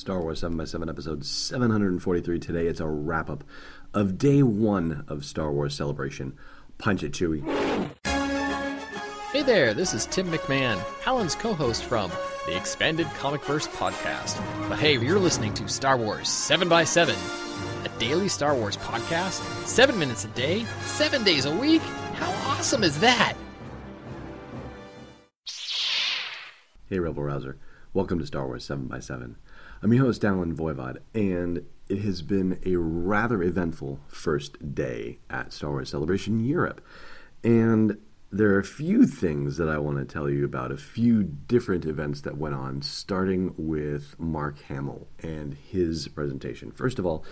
Star Wars 7 by 7 episode 743 today. It's a wrap up of day one of Star Wars Celebration. Punch it, Chewie. Hey there, this is Tim McMahon, Allen's co host from the Expanded Comic Verse podcast. But hey, you're listening to Star Wars 7 by 7 a daily Star Wars podcast, seven minutes a day, seven days a week. How awesome is that? Hey, Rebel Rouser. Welcome to Star Wars 7 by 7 I'm your host, Allen Voivod, and it has been a rather eventful first day at Star Wars Celebration Europe. And there are a few things that I want to tell you about, a few different events that went on, starting with Mark Hamill and his presentation. First of all,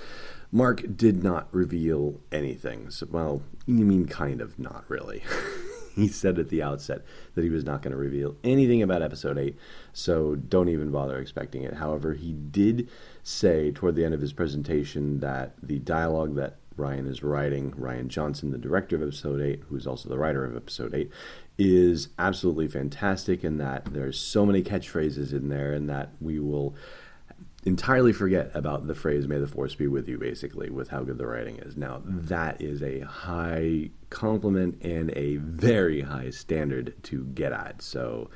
Mark did not reveal anything. So, well, you mean kind of not really. he said at the outset that he was not going to reveal anything about episode 8, so don't even bother expecting it. However, he did say toward the end of his presentation that the dialogue that Rian is writing, Rian Johnson, the director of episode 8, who's also the writer of episode 8, is absolutely fantastic and that there's so many catchphrases in there and that we will entirely forget about the phrase "May the Force be with you," basically, with how good the writing is. Now, that is a high compliment and a very high standard to get at. So,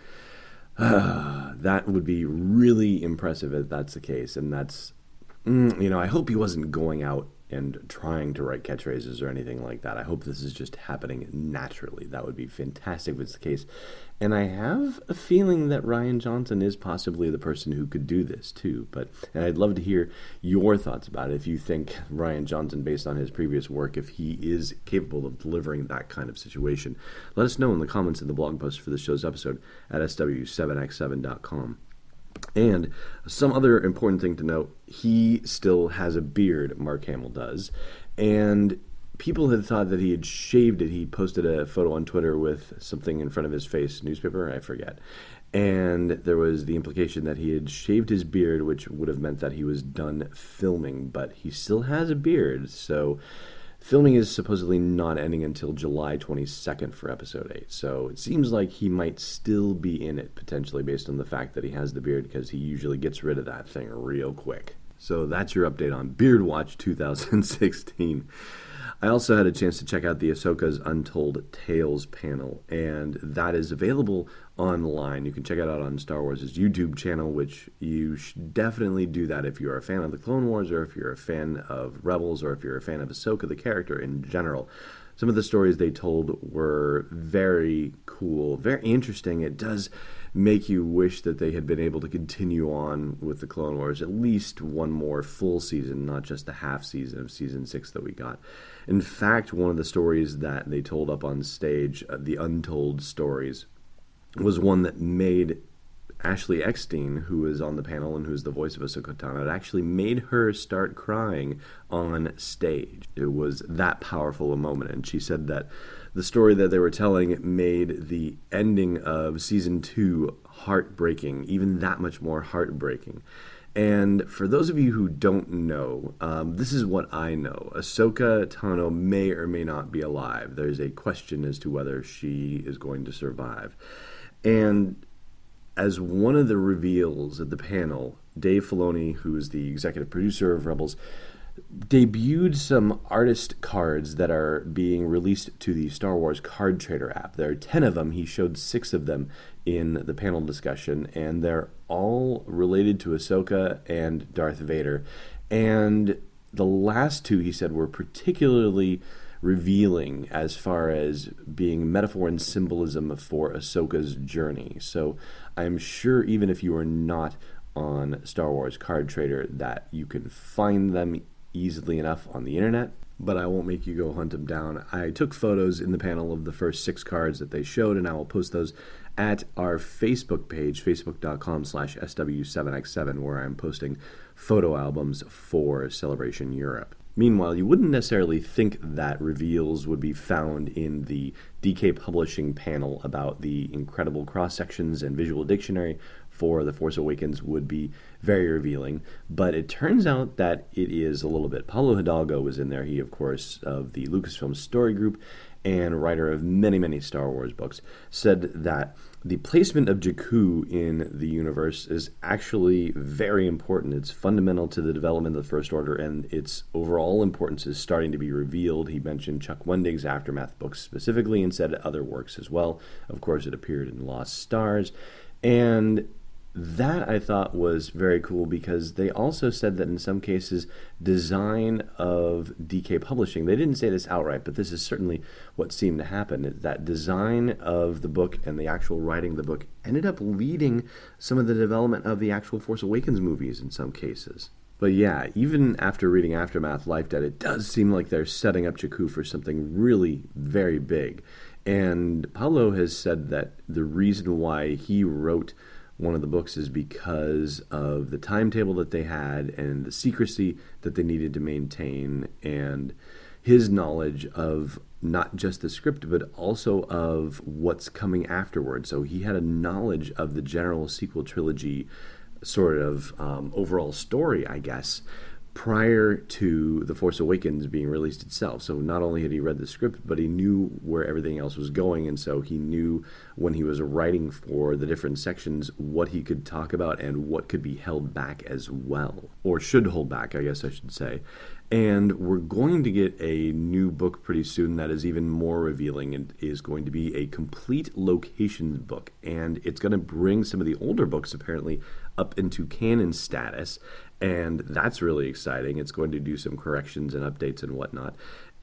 uh, that would be really impressive if that's the case. And that's, mm, you know, I hope he wasn't going out and trying to write catchphrases or anything like that. I hope this is just happening naturally. That would be fantastic if it's the case. And I have a feeling that Rian Johnson is possibly the person who could do this too. But and I'd love to hear your thoughts about it. If you think Rian Johnson, based on his previous work, if he is capable of delivering that kind of situation, let us know in the comments in the blog post for the show's episode at sw7x7.com. And some other important thing to note he still has a beard, Mark Hamill does. And people had thought that he had shaved it. He posted a photo on Twitter with something in front of his face, newspaper, I forget. And there was the implication that he had shaved his beard, which would have meant that he was done filming, but he still has a beard. So Filming is supposedly not ending until July 22nd for episode 8, so it seems like he might still be in it potentially based on the fact that he has the beard because he usually gets rid of that thing real quick. So that's your update on Beard Watch 2016. I also had a chance to check out the Ahsoka's Untold Tales panel, and that is available online. You can check it out on Star Wars' YouTube channel, which you should definitely do that if you're a fan of the Clone Wars, or if you're a fan of Rebels, or if you're a fan of Ahsoka, the character in general. Some of the stories they told were very cool, very interesting. It does make you wish that they had been able to continue on with the Clone Wars at least one more full season, not just the half season of season six that we got. In fact, one of the stories that they told up on stage, uh, the Untold Stories, was one that made Ashley Eckstein, who is on the panel and who's the voice of Ahsoka Tano, it actually made her start crying on stage. It was that powerful a moment, and she said that the story that they were telling made the ending of season two heartbreaking, even that much more heartbreaking. And for those of you who don't know, um, this is what I know. Ahsoka Tano may or may not be alive. There's a question as to whether she is going to survive. And as one of the reveals at the panel, Dave Filoni, who is the executive producer of Rebels, debuted some artist cards that are being released to the Star Wars Card Trader app. There are 10 of them. He showed six of them in the panel discussion, and they're all related to Ahsoka and Darth Vader. And the last two, he said, were particularly revealing as far as being metaphor and symbolism for Ahsoka's journey. So I'm sure even if you are not on Star Wars Card Trader, that you can find them easily enough on the internet. but I won't make you go hunt them down. I took photos in the panel of the first six cards that they showed, and I will post those at our Facebook page, facebook.com slash SW7X7, where I'm posting photo albums for Celebration Europe. Meanwhile, you wouldn't necessarily think that reveals would be found in the DK Publishing panel about the incredible cross sections and visual dictionary for The Force Awakens would be very revealing, but it turns out that it is a little bit. Pablo Hidalgo was in there. He, of course, of the Lucasfilm Story Group and writer of many, many Star Wars books, said that the placement of Jakku in the universe is actually very important. It's fundamental to the development of the First Order, and its overall importance is starting to be revealed. He mentioned Chuck Wendig's Aftermath books specifically and said other works as well. Of course, it appeared in Lost Stars. And that I thought was very cool because they also said that in some cases, design of DK Publishing, they didn't say this outright, but this is certainly what seemed to happen. That design of the book and the actual writing of the book ended up leading some of the development of the actual Force Awakens movies in some cases. But yeah, even after reading Aftermath Life Debt, it does seem like they're setting up Jakku for something really very big. And Pablo has said that the reason why he wrote one of the books is because of the timetable that they had and the secrecy that they needed to maintain and his knowledge of not just the script but also of what's coming afterward so he had a knowledge of the general sequel trilogy sort of um, overall story i guess prior to The Force Awakens being released itself. So not only had he read the script, but he knew where everything else was going. And so he knew when he was writing for the different sections what he could talk about and what could be held back as well. Or should hold back, I guess I should say. And we're going to get a new book pretty soon that is even more revealing and is going to be a complete locations book. And it's going to bring some of the older books apparently up into canon status and that's really exciting. It's going to do some corrections and updates and whatnot.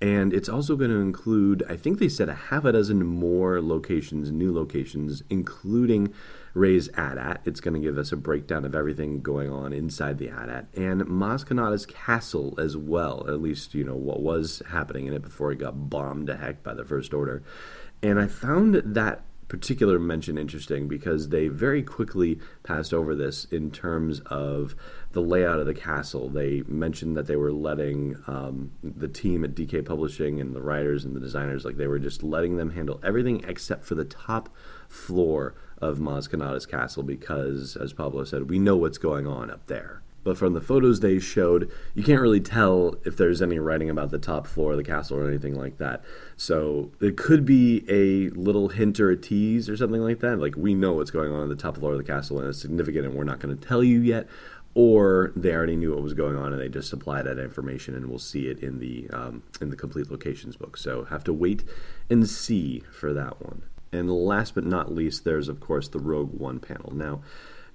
And it's also going to include, I think they said a half a dozen more locations, new locations, including Rey's AT-AT. It's going to give us a breakdown of everything going on inside the AT-AT and Maz Kanata's castle as well, at least, you know, what was happening in it before it got bombed to heck by the First Order. And I found that particular mention interesting because they very quickly passed over this in terms of the layout of the castle. They mentioned that they were letting um, the team at DK Publishing and the writers and the designers, like they were just letting them handle everything except for the top floor of Maz Kanata's castle because, as Pablo said, we know what's going on up there but from the photos they showed, you can't really tell if there's any writing about the top floor of the castle or anything like that. So it could be a little hint or a tease or something like that. Like we know what's going on in the top floor of the castle and it's significant and we're not going to tell you yet. Or they already knew what was going on and they just supplied that information and we'll see it in the um, in the complete locations book. So have to wait and see for that one. And last but not least, there's of course the Rogue One panel. Now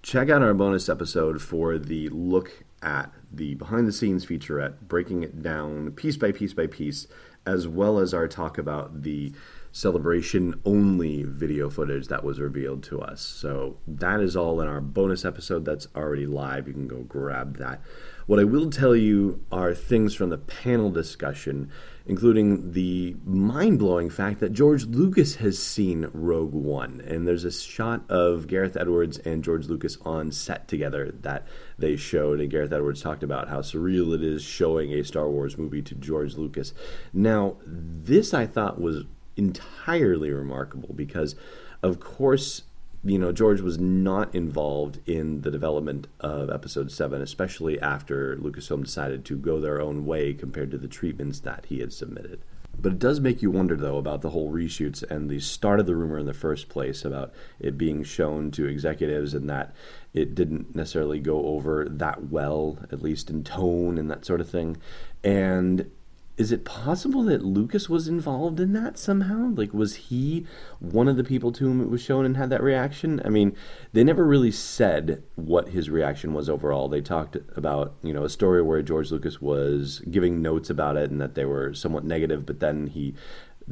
check out our bonus episode for the look at the behind the scenes featurette, breaking it down piece by piece by piece, as well as our talk about the celebration only video footage that was revealed to us. So that is all in our bonus episode that's already live. You can go grab that. What I will tell you are things from the panel discussion including the mind blowing fact that George Lucas has seen Rogue One. And there's a shot of Gareth Edwards and George Lucas on set together that they showed. And Gareth Edwards talked about how surreal it is showing a Star Wars movie to George Lucas. Now, this I thought was entirely remarkable because, of course, you know, George was not involved in the development of Episode 7, especially after Lucasfilm decided to go their own way compared to the treatments that he had submitted. But it does make you wonder, though, about the whole reshoots and the start of the rumor in the first place about it being shown to executives and that it didn't necessarily go over that well, at least in tone and that sort of thing. And is it possible that Lucas was involved in that somehow? Like, was he one of the people to whom it was shown and had that reaction? I mean, they never really said what his reaction was overall. They talked about, you know, a story where George Lucas was giving notes about it and that they were somewhat negative, but then he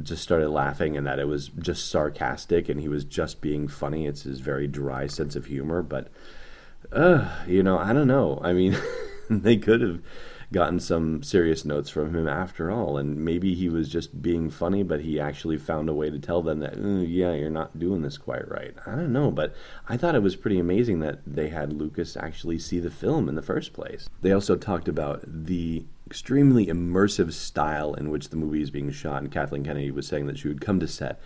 just started laughing and that it was just sarcastic and he was just being funny. It's his very dry sense of humor, but, uh, you know, I don't know. I mean, they could have gotten some serious notes from him after all. And maybe he was just being funny, but he actually found a way to tell them that, mm, yeah, you're not doing this quite right. I don't know, but I thought it was pretty amazing that they had Lucas actually see the film in the first place. They also talked about the extremely immersive style in which the movie is being shot. And Kathleen Kennedy was saying that she would come to set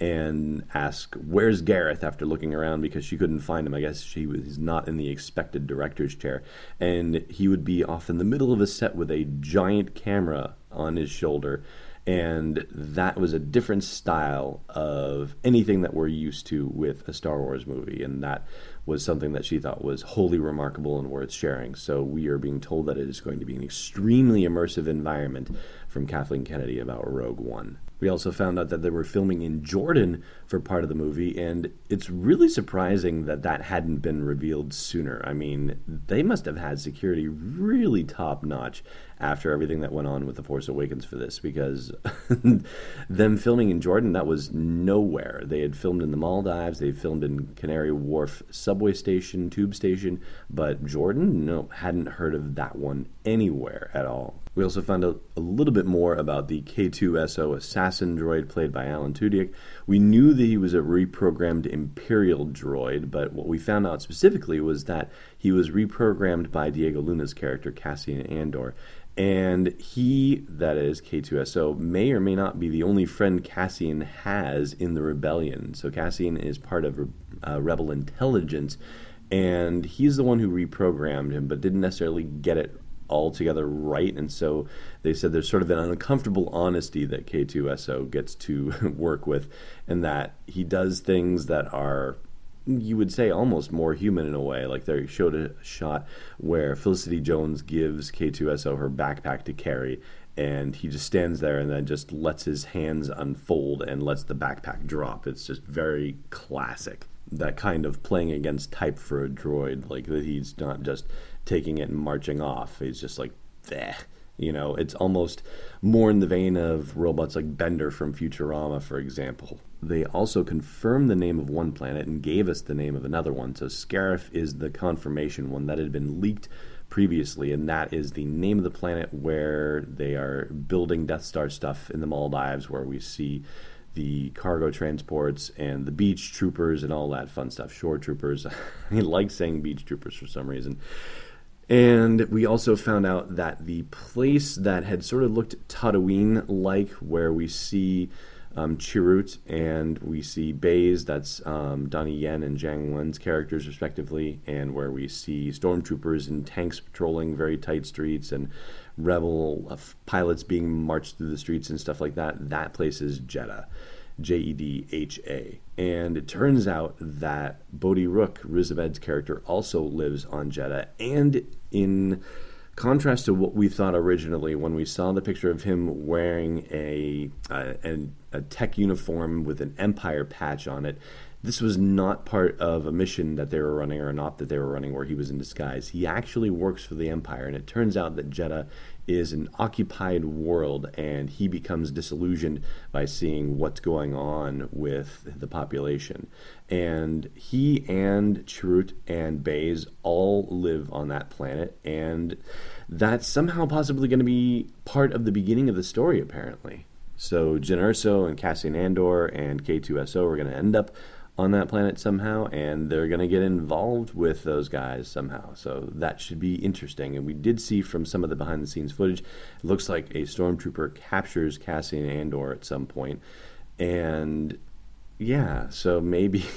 and ask, "Where's Gareth?" After looking around because she couldn't find him. I guess she was not in the expected director's chair, and he would be off in the middle of a set with a giant camera on his shoulder. And that was a different style of anything that we're used to with a Star Wars movie. And that was something that she thought was wholly remarkable and worth sharing. So we are being told that it is going to be an extremely immersive environment from Kathleen Kennedy about Rogue One. We also found out that they were filming in Jordan for part of the movie, and it's really surprising that that hadn't been revealed sooner. I mean, they must have had security really top notch after everything that went on with The Force Awakens for this, because them filming in Jordan, that was nowhere. They had filmed in the Maldives, they filmed in Canary Wharf subway station, tube station, but Jordan, no, hadn't heard of that one anywhere at all. We also found out a little bit more about the K2SO assassin droid played by Alan Tudyk. We knew that he was a reprogrammed Imperial droid, but what we found out specifically was that he was reprogrammed by Diego Luna's character, Cassian Andor. And he, that is K2SO, may or may not be the only friend Cassian has in the rebellion. So Cassian is part of uh, rebel intelligence, and he's the one who reprogrammed him, but didn't necessarily get it altogether right. And so they said there's sort of an uncomfortable honesty that K2SO gets to work with, and that he does things that are you would say almost more human in a way. Like they showed a shot where Felicity Jones gives K2SO her backpack to carry, and he just stands there and then just lets his hands unfold and lets the backpack drop. It's just very classic. That kind of playing against type for a droid, like that he's not just taking it and marching off. He's just like, eh. You know, it's almost more in the vein of robots like Bender from Futurama, for example. They also confirmed the name of one planet and gave us the name of another one. So Scarif is the confirmation one that had been leaked previously, and that is the name of the planet where they are building Death Star stuff in the Maldives, where we see the cargo transports and the beach troopers and all that fun stuff. Shore troopers. I like saying beach troopers for some reason. And we also found out that the place that had sort of looked Tatooine like, where we see um, Chirrut and we see Baze, that's um, Donnie Yen and Jiang Wen's characters, respectively, and where we see stormtroopers and tanks patrolling very tight streets and rebel uh, pilots being marched through the streets and stuff like that. That place is Jedha. J E D H A. And it turns out that Bodhi Rook, Riz Ahmed's character, also lives on Jedha. And in contrast to what we thought originally when we saw the picture of him wearing a, a, a tech uniform with an Empire patch on it, this was not part of a mission that they were running or not that they were running where he was in disguise. He actually works for the Empire, and it turns out that Jedha is an occupied world, and he becomes disillusioned by seeing what's going on with the population. And he and Chirrut and Baze all live on that planet, and that's somehow possibly going to be part of the beginning of the story, apparently. So Jyn Erso and Cassian Andor and K2SO are going to end up on that planet somehow, and they're going to get involved with those guys somehow. So that should be interesting. And we did see from some of the behind the scenes footage, it looks like a stormtrooper captures Cassian Andor at some point. and yeah, so maybe.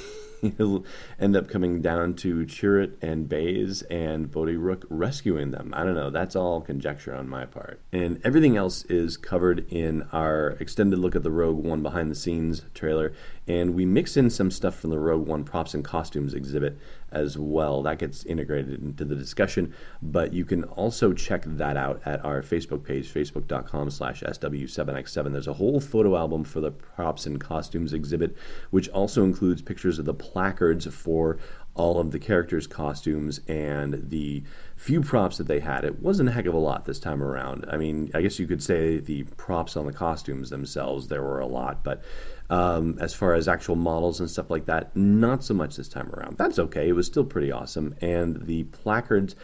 he'll end up coming down to Chirrut and Baze and Bodhi Rook rescuing them. I don't know. That's all conjecture on my part. And everything else is covered in our extended look at the Rogue One behind the scenes trailer. And we mix in some stuff from the Rogue One props and costumes exhibit as well. That gets integrated into the discussion, but you can also check that out at our Facebook page, facebook.com slash SW7X7. There's a whole photo album for the props and costumes exhibit, which also includes pictures of the placards for all of the characters' costumes and the few props that they had. It wasn't a heck of a lot this time around. I mean, I guess you could say the props on the costumes themselves, there were a lot, but um, as far as actual models and stuff like that, not so much this time around. That's okay. It was still pretty awesome. And the placards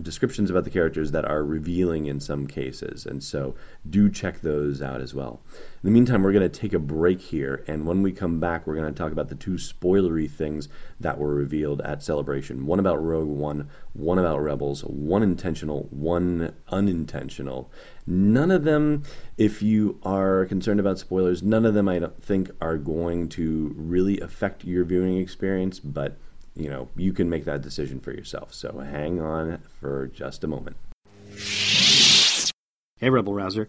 descriptions about the characters that are revealing in some cases. And so do check those out as well. In the meantime, we're going to take a break here. And when we come back, we're going to talk about the two spoilery things that were revealed at Celebration one about Rogue One, one about Rebels, one intentional, one unintentional. None of them, if you are concerned about spoilers, none of them I don't think are going to really affect your viewing experience, but you know, you can make that decision for yourself. So hang on for just a moment. Hey, Rebel Rouser.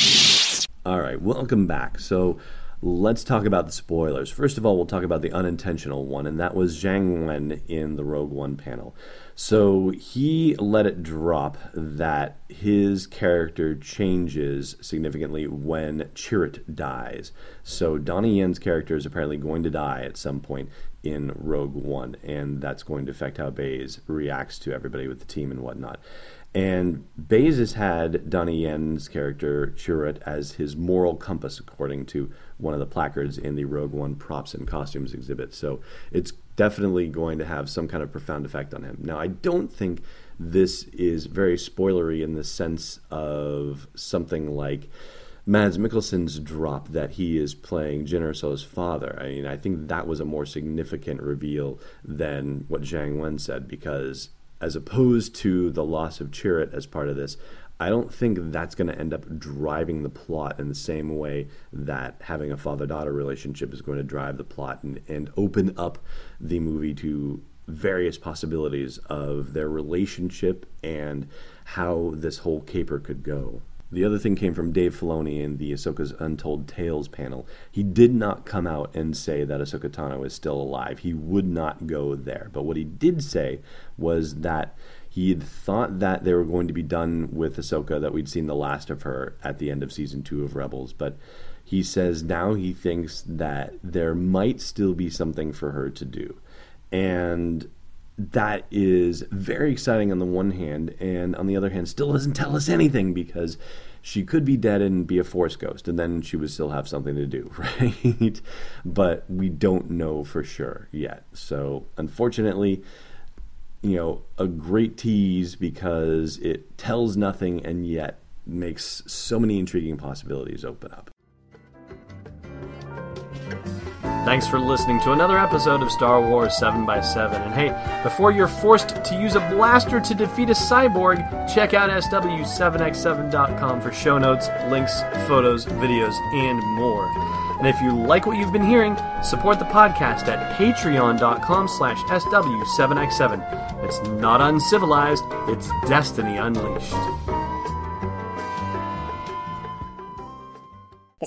All right, welcome back. So let's talk about the spoilers. First of all, we'll talk about the unintentional one, and that was Jiang Wen in the Rogue One panel. So he let it drop that his character changes significantly when Chirrut dies. So Donnie Yen's character is apparently going to die at some point in Rogue One, and that's going to affect how Baze reacts to everybody with the team and whatnot. And has had Donnie Yen's character Chirrut as his moral compass, according to one of the placards in the Rogue One props and costumes exhibit. So it's definitely going to have some kind of profound effect on him. Now, I don't think this is very spoilery in the sense of something like Mads Mikkelsen's drop that he is playing Jyn Erso's father. I mean, I think that was a more significant reveal than what Jiang Wen said because as opposed to the loss of Chirrut as part of this, I don't think that's going to end up driving the plot in the same way that having a father daughter relationship is going to drive the plot and, and open up the movie to various possibilities of their relationship and how this whole caper could go. The other thing came from Dave Filoni in the Ahsoka's Untold Tales panel. He did not come out and say that Ahsoka Tano is still alive. He would not go there. But what he did say was that he had thought that they were going to be done with Ahsoka, that we'd seen the last of her at the end of season two of Rebels. But he says now he thinks that there might still be something for her to do. And that is very exciting on the one hand, and on the other hand, still doesn't tell us anything because she could be dead and be a force ghost, and then she would still have something to do, right? but we don't know for sure yet. So, unfortunately, you know, a great tease because it tells nothing and yet makes so many intriguing possibilities open up. Thanks for listening to another episode of Star Wars 7x7. And hey, before you're forced to use a blaster to defeat a cyborg, check out SW7x7.com for show notes, links, photos, videos, and more. And if you like what you've been hearing, support the podcast at patreon.com slash SW7x7. It's not uncivilized, it's destiny unleashed.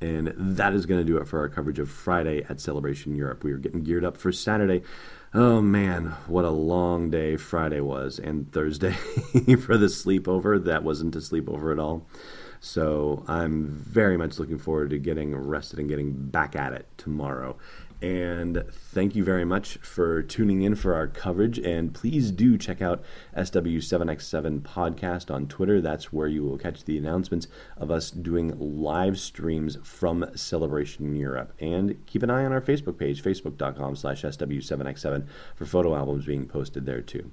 And that is going to do it for our coverage of Friday at Celebration Europe. We are getting geared up for Saturday. Oh man, what a long day Friday was, and Thursday for the sleepover. That wasn't a sleepover at all. So I'm very much looking forward to getting rested and getting back at it tomorrow. And thank you very much for tuning in for our coverage. And please do check out SW7X7 podcast on Twitter. That's where you will catch the announcements of us doing live streams from Celebration Europe. And keep an eye on our Facebook page, facebook.com slash SW7X7, for photo albums being posted there too.